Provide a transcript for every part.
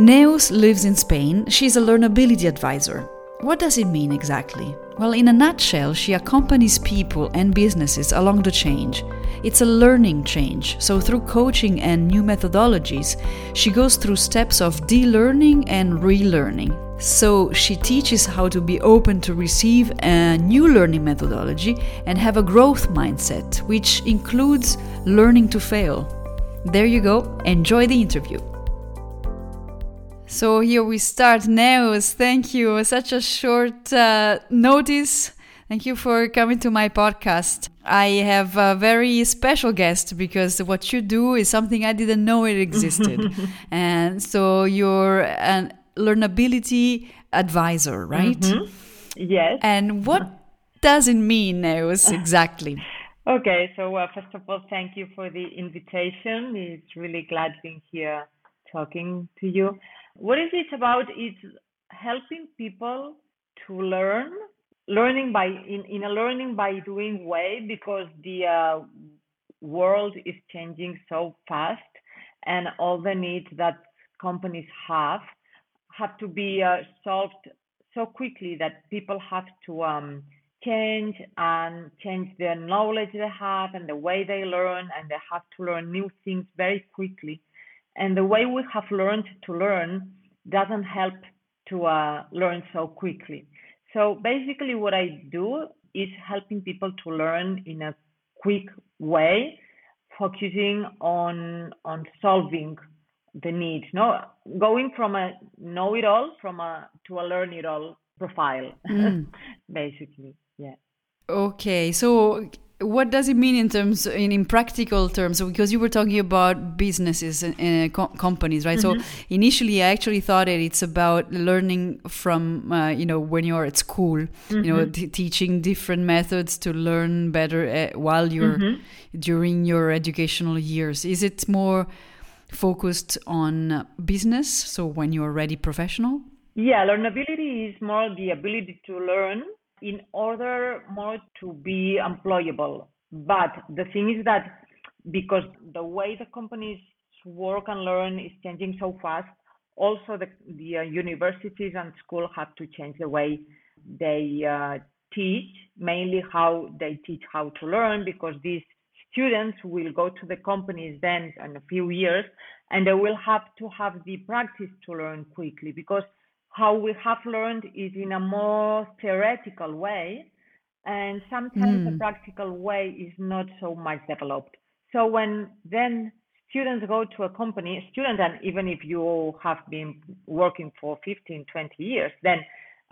Neus lives in Spain. She's a learnability advisor. What does it mean exactly? Well, in a nutshell, she accompanies people and businesses along the change. It's a learning change, so through coaching and new methodologies, she goes through steps of de learning and relearning. So she teaches how to be open to receive a new learning methodology and have a growth mindset, which includes learning to fail. There you go, enjoy the interview. So here we start. Neus, thank you. Such a short uh, notice. Thank you for coming to my podcast. I have a very special guest because what you do is something I didn't know it existed. and so you're an learnability advisor, right? Mm-hmm. Yes. And what does it mean, Neus, exactly? okay, so uh, first of all, thank you for the invitation. It's really glad being here talking to you. What is it about? It's helping people to learn, learning by in, in a learning by doing way because the uh, world is changing so fast, and all the needs that companies have have to be uh, solved so quickly that people have to um, change and change the knowledge they have and the way they learn, and they have to learn new things very quickly and the way we have learned to learn doesn't help to uh, learn so quickly. So basically, what I do is helping people to learn in a quick way, focusing on on solving the needs. No, going from a know-it-all from a to a learn-it-all profile, mm. basically. Yeah. Okay, so what does it mean in terms in, in practical terms because you were talking about businesses and, and co companies right mm -hmm. so initially i actually thought that it's about learning from uh, you know when you're at school mm -hmm. you know mm-hmm. teaching different methods to learn better uh, while you're mm -hmm. during your educational years is it more focused on business so when you're already professional yeah learnability is more the ability to learn in order more to be employable. But the thing is that because the way the companies work and learn is changing so fast, also the, the uh, universities and school have to change the way they uh, teach, mainly how they teach how to learn, because these students will go to the companies then in a few years and they will have to have the practice to learn quickly because how we have learned is in a more theoretical way and sometimes mm. the practical way is not so much developed so when then students go to a company students and even if you have been working for 15 20 years then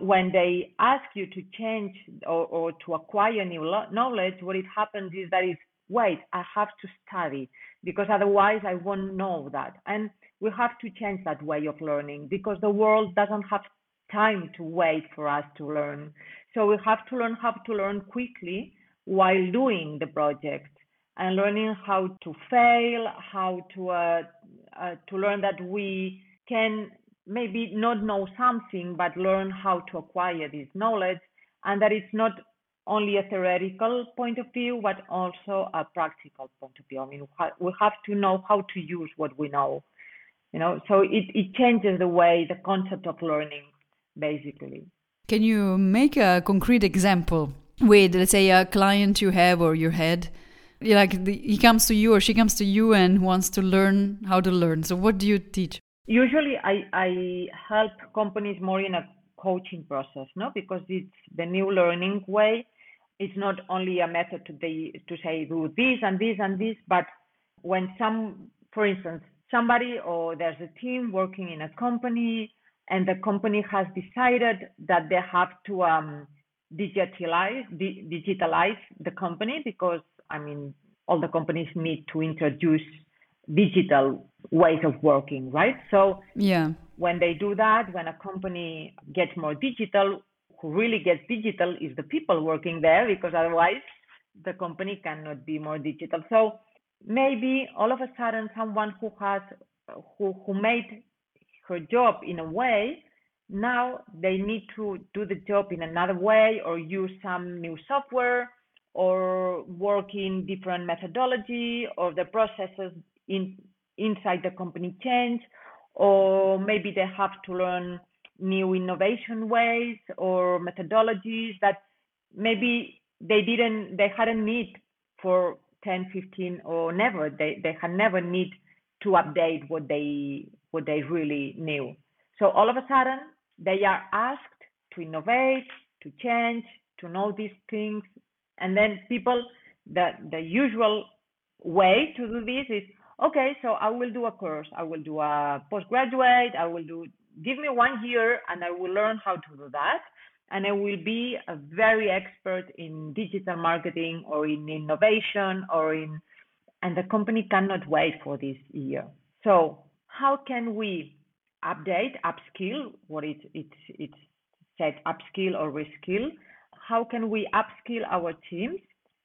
when they ask you to change or, or to acquire new knowledge what it happens is that is wait i have to study because otherwise i won't know that and we have to change that way of learning because the world doesn't have time to wait for us to learn. So we have to learn how to learn quickly while doing the project and learning how to fail, how to uh, uh, to learn that we can maybe not know something, but learn how to acquire this knowledge, and that it's not only a theoretical point of view, but also a practical point of view. I mean, we have to know how to use what we know you know? So it, it changes the way the concept of learning basically. Can you make a concrete example with let's say a client you have or your head? Like the, he comes to you or she comes to you and wants to learn how to learn. So what do you teach? Usually i i help companies more in a coaching process no? Because it's the new learning way it's not only a method to, the, to say do this and this and this but when some for instance somebody or there's a team working in a company and the company has decided that they have to um, digitalize di- digitalize the company because I mean all the companies need to introduce digital ways of working, right? So yeah, when they do that, when a company gets more digital, who really gets digital is the people working there because otherwise the company cannot be more digital. So maybe all of a sudden someone who has who who made her job in a way now they need to do the job in another way or use some new software or work in different methodology or the processes in inside the company change or maybe they have to learn new innovation ways or methodologies that maybe they didn't they hadn't need for 10 15 or never. They they had never need to update what they what they really knew. So all of a sudden they are asked to innovate to change to know these things. And then people the the usual way to do this is okay so i will do a course. I will do a postgraduate. I will do give me one year and i will learn how to do that and I will be a very expert in digital marketing or in innovation or in, and the company cannot wait for this year. So how can we update, upskill, what it, it's, it's said upskill or reskill? How can we upskill our teams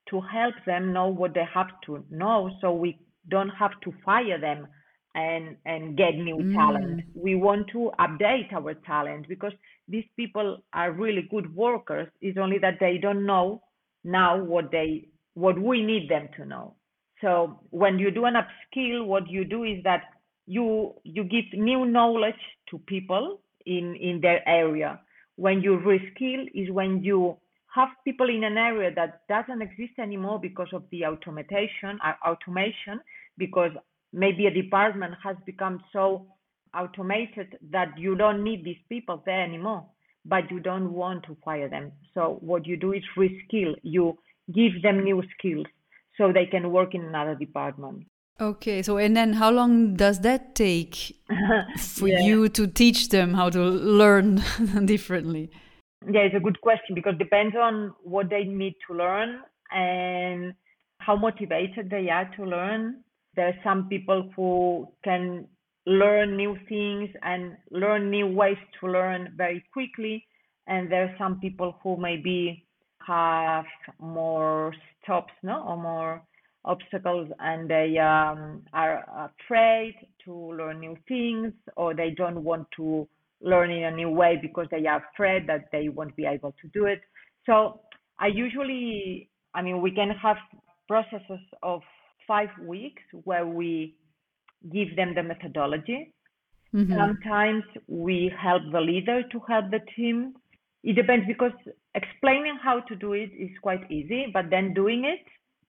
to help them know what they have to know so we don't have to fire them and and get new mm. talent. We want to update our talent because these people are really good workers. It's only that they don't know now what they what we need them to know. So when you do an upskill, what you do is that you you give new knowledge to people in in their area. When you reskill is when you have people in an area that doesn't exist anymore because of the automation uh, automation because maybe a department has become so automated that you don't need these people there anymore, but you don't want to fire them. So what you do is reskill. You give them new skills so they can work in another department. Okay, so and then how long does that take for yeah. you to teach them how to learn differently? Yeah, it's a good question because it depends on what they need to learn and how motivated they are to learn there are some people who can learn new things and learn new ways to learn very quickly. And there are some people who maybe have more stops, no, or more obstacles, and they um, are afraid to learn new things, or they don't want to learn in a new way because they are afraid that they won't be able to do it. So I usually, I mean, we can have processes of five weeks where we give them the methodology. Mm-hmm. Sometimes we help the leader to help the team. It depends because explaining how to do it is quite easy, but then doing it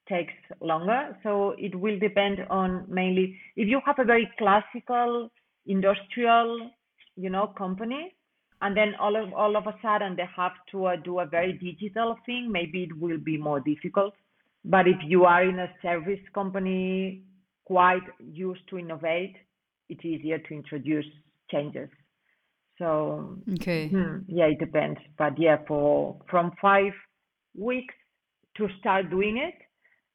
takes longer. So it will depend on mainly if you have a very classical industrial, you know, company, and then all of all of a sudden they have to uh, do a very digital thing. Maybe it will be more difficult. But if you are in a service company quite used to innovate, it's easier to introduce changes. So okay, hmm, yeah, it depends. But yeah, for from five weeks to start doing it,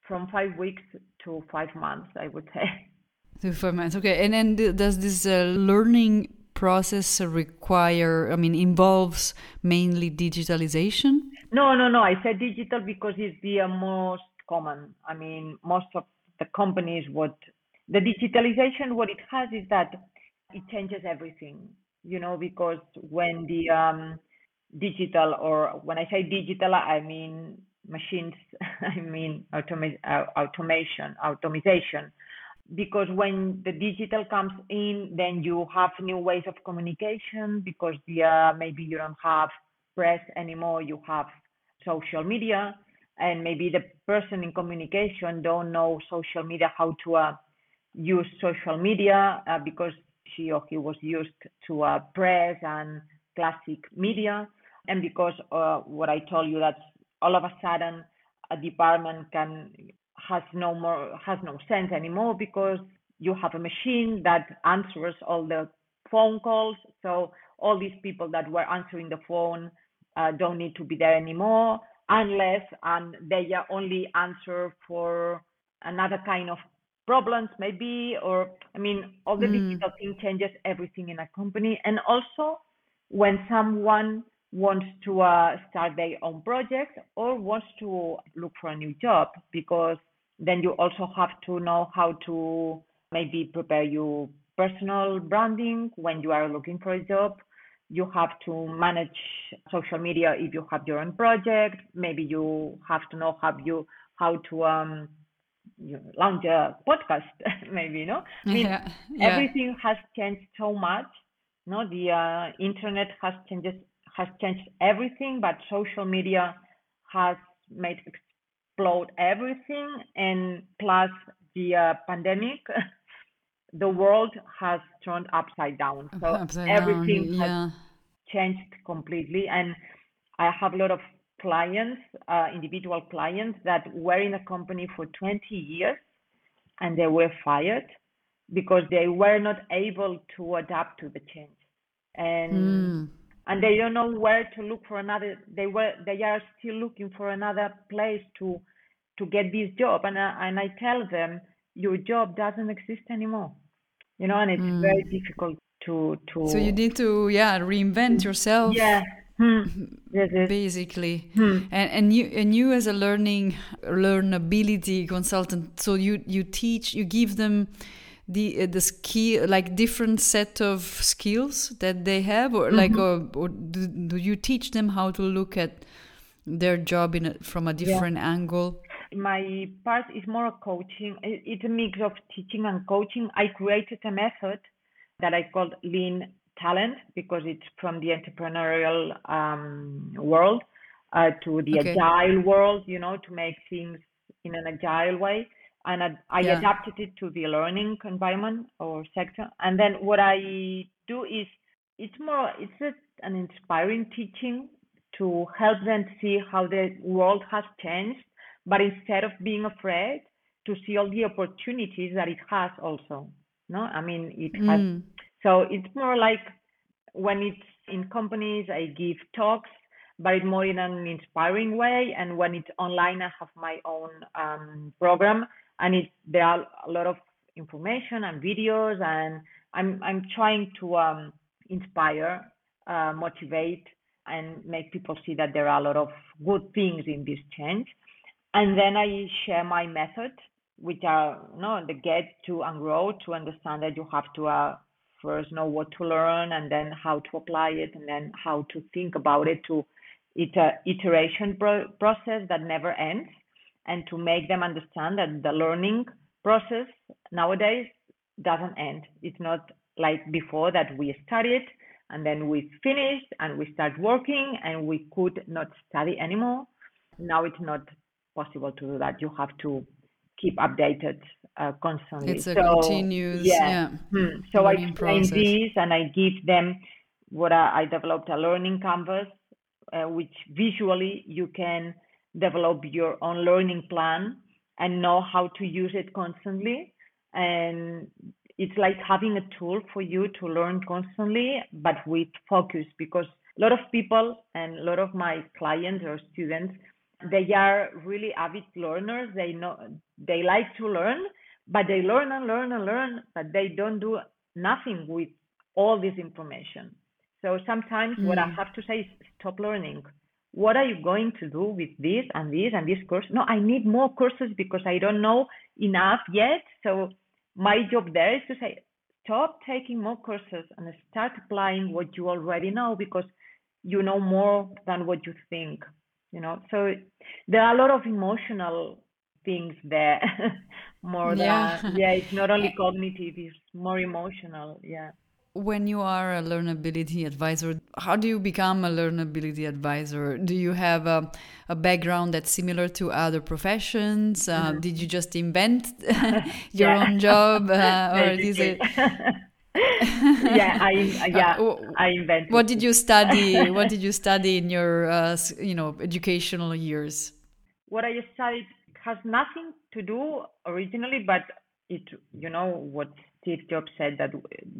from five weeks to five months, I would say. To five months, okay. And then does this uh, learning process require? I mean, involves mainly digitalization? No, no, no. I said digital because it's the most common. I mean, most of the companies, what the digitalization, what it has is that it changes everything, you know, because when the um, digital, or when I say digital, I mean machines, I mean automa- uh, automation, automation. Because when the digital comes in, then you have new ways of communication because the, uh, maybe you don't have press anymore, you have social media and maybe the person in communication don't know social media how to uh, use social media uh, because she or he was used to uh, press and classic media. And because uh, what i told you that all of a sudden a department can has no more has no sense anymore because you have a machine that answers all the phone calls. So all these people that were answering the phone uh, don't need to be there anymore unless and they are only answer for another kind of problems maybe or i mean all the mm. digital thing changes everything in a company and also when someone wants to uh, start their own project or wants to look for a new job because then you also have to know how to maybe prepare your personal branding when you are looking for a job you have to manage social media if you have your own project maybe you have to know how you how to um, you launch a podcast, maybe, no? I mean, yeah. Yeah. everything has changed so much. No, the uh, internet has changed has changed everything, but social media has made explode everything, and plus the uh, pandemic, the world has turned upside down. So upside everything down, yeah. has changed completely, and I have a lot of clients, uh, individual clients that were in a company for 20 years and they were fired because they were not able to adapt to the change. And mm. and they don't know where to look for another they were they are still looking for another place to to get this job and I, and I tell them your job doesn't exist anymore. You know, and it's mm. very difficult to to So you need to yeah, reinvent yourself. Yeah Hmm. basically hmm. and, and you and you as a learning learnability consultant so you you teach you give them the uh, the skill like different set of skills that they have or mm -hmm. like mm-hmm. or, or do, do, you teach them how to look at their job in a, from a different yeah. angle my part is more coaching it's a mix of teaching and coaching i created a method that i called lean talent because it's from the entrepreneurial um, world uh, to the okay. agile world, you know, to make things in an agile way. And I, I yeah. adapted it to the learning environment or sector. And then what I do is it's more, it's a, an inspiring teaching to help them see how the world has changed, but instead of being afraid, to see all the opportunities that it has also. No, I mean, it has mm. So it's more like when it's in companies, I give talks, but it's more in an inspiring way. And when it's online, I have my own um, program, and it there are a lot of information and videos, and I'm I'm trying to um, inspire, uh, motivate, and make people see that there are a lot of good things in this change. And then I share my method, which are you know, the get to and grow to understand that you have to uh, first know what to learn and then how to apply it and then how to think about it to it's a iteration pro- process that never ends and to make them understand that the learning process nowadays doesn't end. It's not like before that we studied and then we finished and we start working and we could not study anymore. Now it's not possible to do that you have to keep updated uh, constantly. It's a so, continuous, yeah. yeah. Hmm. So I explain process. this and I give them what I, I developed a learning canvas, uh, which visually you can develop your own learning plan and know how to use it constantly. And it's like having a tool for you to learn constantly, but with focus, because a lot of people and a lot of my clients or students they are really avid learners they know they like to learn but they learn and learn and learn, but they don't do nothing with all this information. So sometimes mm. what I mm. have to say is stop learning. What are you going to do with this and this and this course? No, I need more courses because I don't know enough yet. So my job there is to say, stop taking more courses and start applying what you already know because you know more than what you think. You know, so there are a lot of emotional things there more yeah. than yeah. it's not only cognitive it's more emotional yeah. When you are a learnability advisor how do you become a learnability advisor? Do you have a, a background that's similar to other professions? Uh, mm-hmm. did you just invent your own job? Uh, or is it yeah i yeah uh, i invented what did you study what did you study in your uh, you know educational years what i studied has nothing to do originally, but it you know what Steve Jobs said that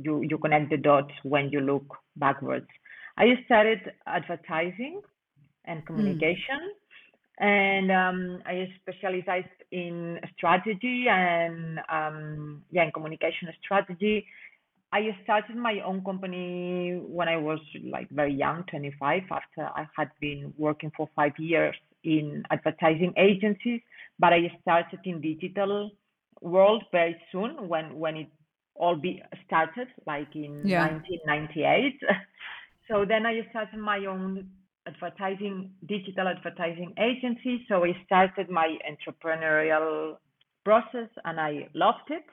you you connect the dots when you look backwards. I studied advertising and communication, mm. and um, I specialized in strategy and um, yeah, in communication strategy. I started my own company when I was like very young, 25, after I had been working for five years in advertising agencies but I started in digital world very soon when when it all be started like in yeah. 1998 so then i started my own advertising digital advertising agency so i started my entrepreneurial process and I loved it.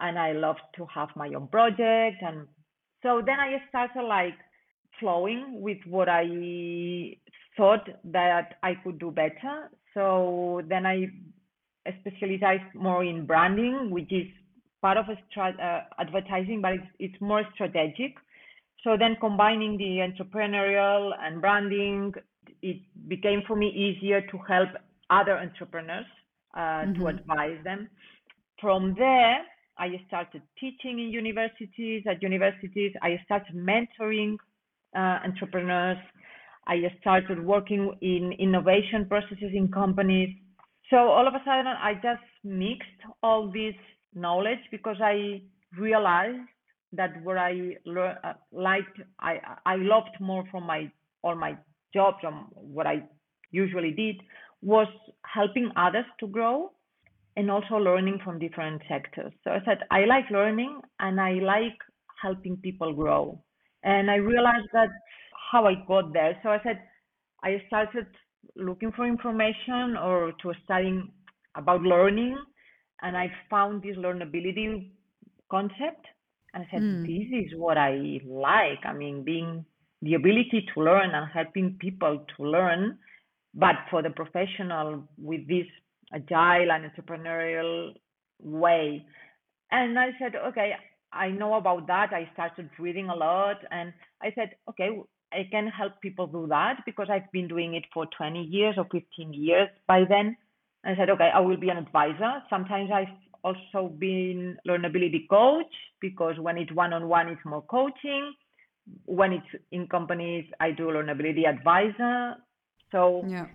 And I loved to have my own project. And so then I started like flowing with what I thought that I could do better. So then I specialized more in branding, which is part of strat- uh, advertising, but it's, it's more strategic. So then combining the entrepreneurial and branding, it became for me easier to help other entrepreneurs uh, mm-hmm. to advise them. From there, I started teaching in universities. At universities, I started mentoring uh, entrepreneurs. I started working in innovation processes in companies. So all of a sudden, I just mixed all this knowledge because I realized that what I uh, liked, I I loved more from my all my jobs and what I usually did was helping others to grow and also learning from different sectors. So I said I like learning and I like helping people grow. And I realized that how I got there. So I said I started looking for information or to studying about learning and I found this learnability concept and I said, mm. this is what I like. I mean, being the ability to learn and helping people to learn, but for the professional with this agile and entrepreneurial way. And I said, okay, I know about that. I started reading a lot and I said, okay, I can help people do that because I've been doing it for 20 years or 15 years by then. I said, okay, I will be an advisor. Sometimes I've also been learnability coach because when it's one-on-one, it's more coaching. When it's in companies, I do learnability advisor. So yeah,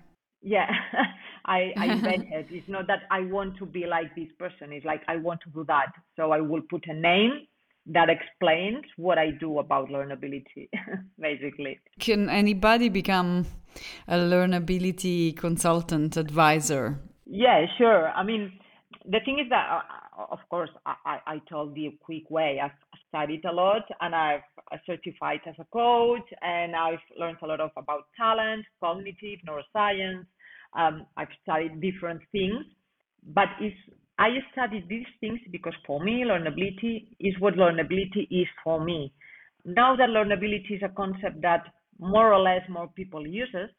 yeah I, I invented. it's not that I want to be like this person. It's like I want to do that. So I will put a name that explains what I do about learnability, basically. Can anybody become a learnability consultant advisor? Yeah, sure. I mean, the thing is that, uh, of course, I, I told you a quick way. I've studied a lot and I've certified as a coach and I've learned a lot of about talent, cognitive, neuroscience. Um, I've studied different things, but it's, I studied these things because for me, learnability is what learnability is for me. Now that learnability is a concept that more or less more people uses,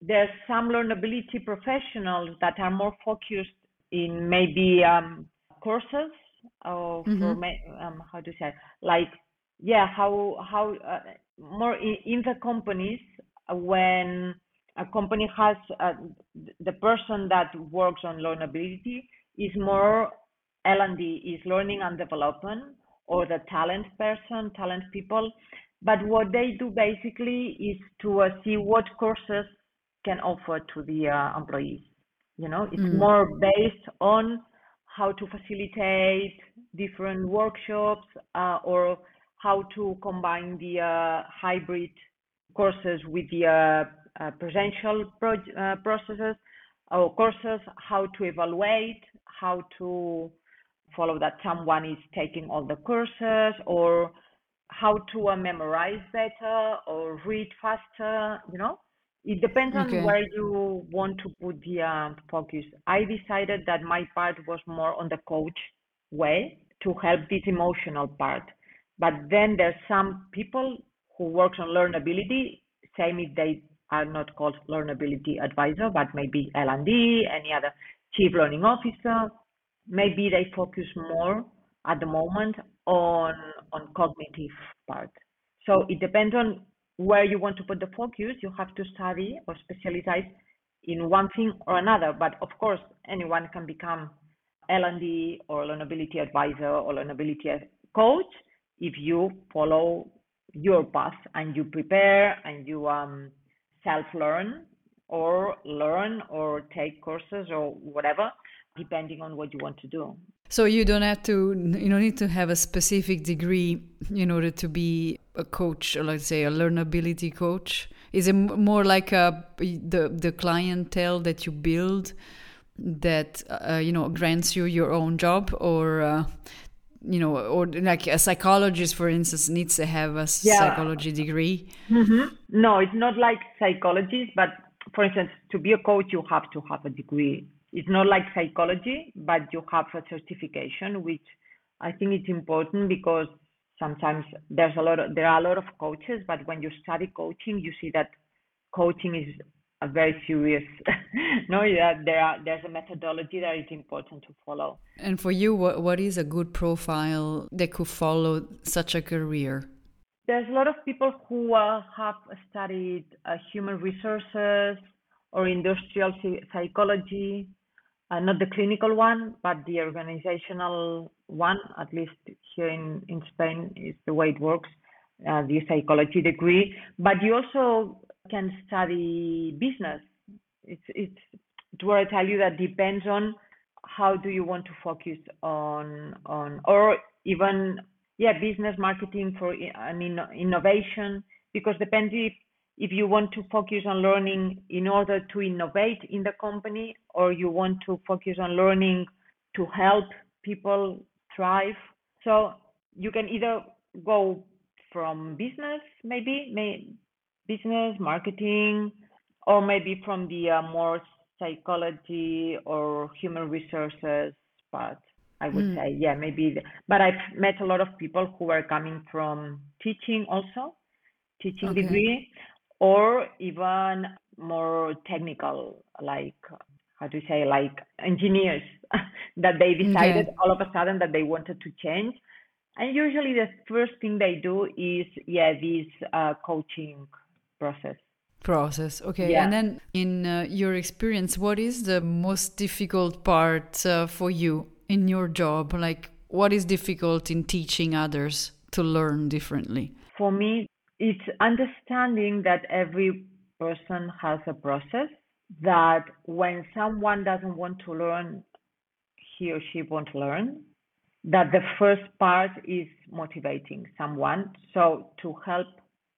there's some learnability professionals that are more focused in maybe um, courses or mm-hmm. for um, how to say like yeah how how uh, more in, in, the companies when a company has uh, the person that works on learnability is more L&D is learning and development or the talent person talent people but what they do basically is to uh, see what courses can offer to the uh, employees you know it's mm. more based on how to facilitate different workshops uh, or how to combine the uh, hybrid courses with the uh, presential pro- uh, processes or courses how to evaluate how to follow that someone is taking all the courses or how to uh, memorize better or read faster you know it depends on where you want to put the uh, focus. I decided that my part was more on the coach way to help this emotional part. But then there's some people who works on learnability, same if they are not called learnability advisor, but maybe L&D, any other chief learning officer. Maybe they focus more at the moment on on cognitive part. So it depends on where you want to put the focus, you have to study or specialize in one thing or another. But of course, anyone can become L&D or learnability advisor or learnability coach if you follow your path and you prepare and you um, self-learn or learn or take courses or whatever, depending on what you want to do. So you don't have to, you don't need to have a specific degree in order to be a coach, or let's say a learnability coach. Is it more like a, the the clientele that you build that uh, you know grants you your own job, or uh, you know, or like a psychologist, for instance, needs to have a yeah. psychology degree? Mm-hmm. No, it's not like psychologists, but for instance, to be a coach, you have to have a degree it's not like psychology, but you have a certification, which I think it's important because sometimes there's a lot of, there are a lot of coaches, but when you study coaching, you see that coaching is a very serious no yeah there are there's a methodology that is important to follow. And for you what, what is a good profile that could follow such a career? There's a lot of people who uh, have studied uh, human resources or industrial psychology uh, not the clinical one but the organizational one at least here in, in spain is the way it works uh, the psychology degree. But you also can study business. It's it's where I tell you that depends on how do you want to focus on on or even yeah business marketing for an in, innovation because depends if if you want to focus on learning in order to innovate in the company or you want to focus on learning to help people thrive so you can either go from business maybe may, business, marketing, or maybe from the uh, more psychology or human resources part. I would mm. say, yeah, maybe. But I've met a lot of people who are coming from teaching also, teaching okay. degree, or even more technical, like how to say, like engineers that they decided okay. all of a sudden that they wanted to change. And usually the first thing they do is, yeah, this uh, coaching process. Process okay. Yeah. and then in uh, your experience what is the most difficult part uh, for you in your job? Like what is difficult in teaching others to learn differently? For me it's understanding that every person has a process that when someone doesn't want to learn he or she won't learn that the first part is motivating someone so to help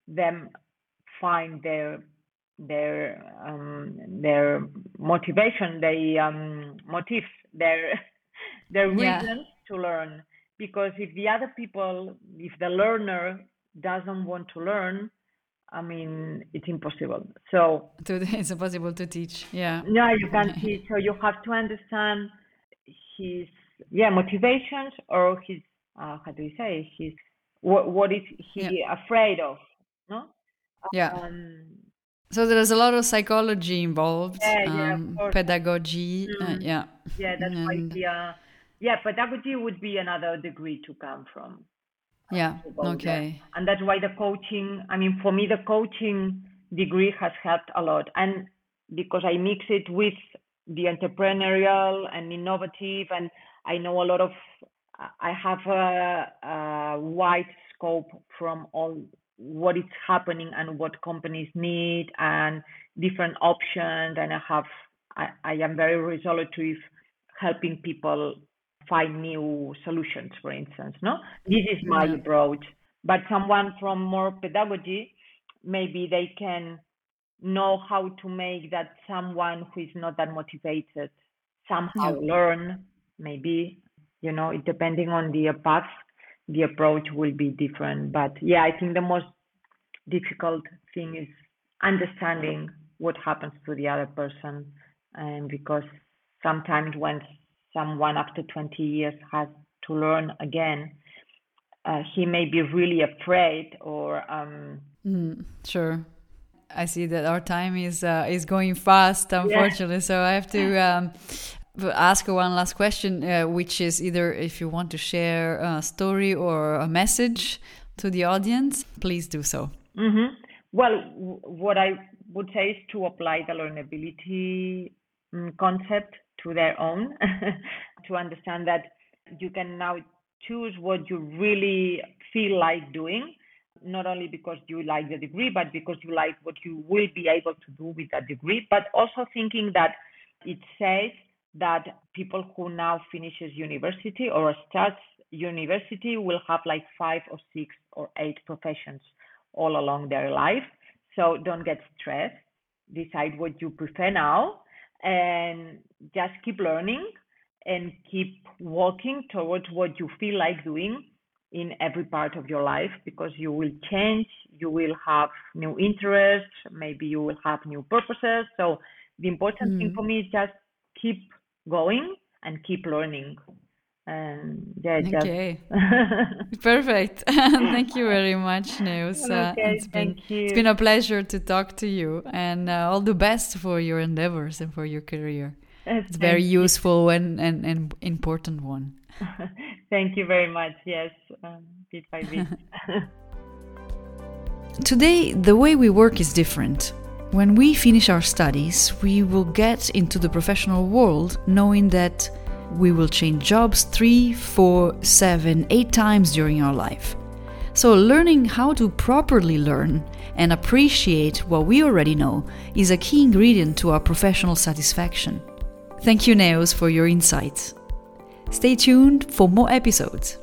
them find their their um, their motivation, their um, motives, their their reasons yeah. to learn. Because if the other people, if the learner doesn't want to learn, I mean, it's impossible. So it's impossible to teach. Yeah. Yeah, you can't teach. So you have to understand his yeah motivations or his uh, how do you say his what what is he yeah. afraid of? No. Yeah. Um, so there's a lot of psychology involved, yeah, um, yeah, pedagogy. Uh, mm. Uh, yeah. Yeah, that's and, why the, uh, yeah, pedagogy would be another degree to come from. Yeah. Okay. And that's why the coaching. I mean, for me, the coaching degree has helped a lot, and because I mix it with the entrepreneurial and innovative, and I know a lot of. I have a, a wide scope from all what is happening and what companies need and different options and i have i, I am very resolutive with helping people find new solutions for instance no this is my yeah. approach but someone from more pedagogy maybe they can know how to make that someone who is not that motivated somehow yeah. learn maybe you know it depending on the path the approach will be different. But yeah, I think the most difficult thing is understanding what happens to the other person. And because sometimes when someone after 20 years has to learn again, uh, he may be really afraid or. Um, mm, sure. I see that our time is uh, is going fast, unfortunately. Yeah. So I have to um, ask one last question, uh, which is either if you want to share a story or a message to the audience, please do so. Mm-hmm. Well, w- what I would say is to apply the learnability um, concept to their own, to understand that you can now choose what you really feel like doing, not only because you like the degree, but because you like what you will be able to do with that degree, but also thinking that it says that people who now finishes university or starts university will have like five or six or eight professions all along their life. So don't get stressed. Decide what you prefer now and just keep learning and keep walking towards what you feel like doing in every part of your life because you will change, you will have new interests, maybe you will have new purposes. So the important mm. thing for me is just keep going and keep learning. And yeah, okay, perfect. thank you very much, Neus. Uh, okay, it's been thank you. it's been a pleasure to talk to you, and uh, all the best for your endeavors and for your career. It's very useful and, and, and important one. thank you very much. Yes, um, bit by bit. Today, the way we work is different. When we finish our studies, we will get into the professional world knowing that we will change jobs three, four, seven, eight times during our life. So, learning how to properly learn and appreciate what we already know is a key ingredient to our professional satisfaction. Thank you, Neus, for your insights. Stay tuned for more episodes.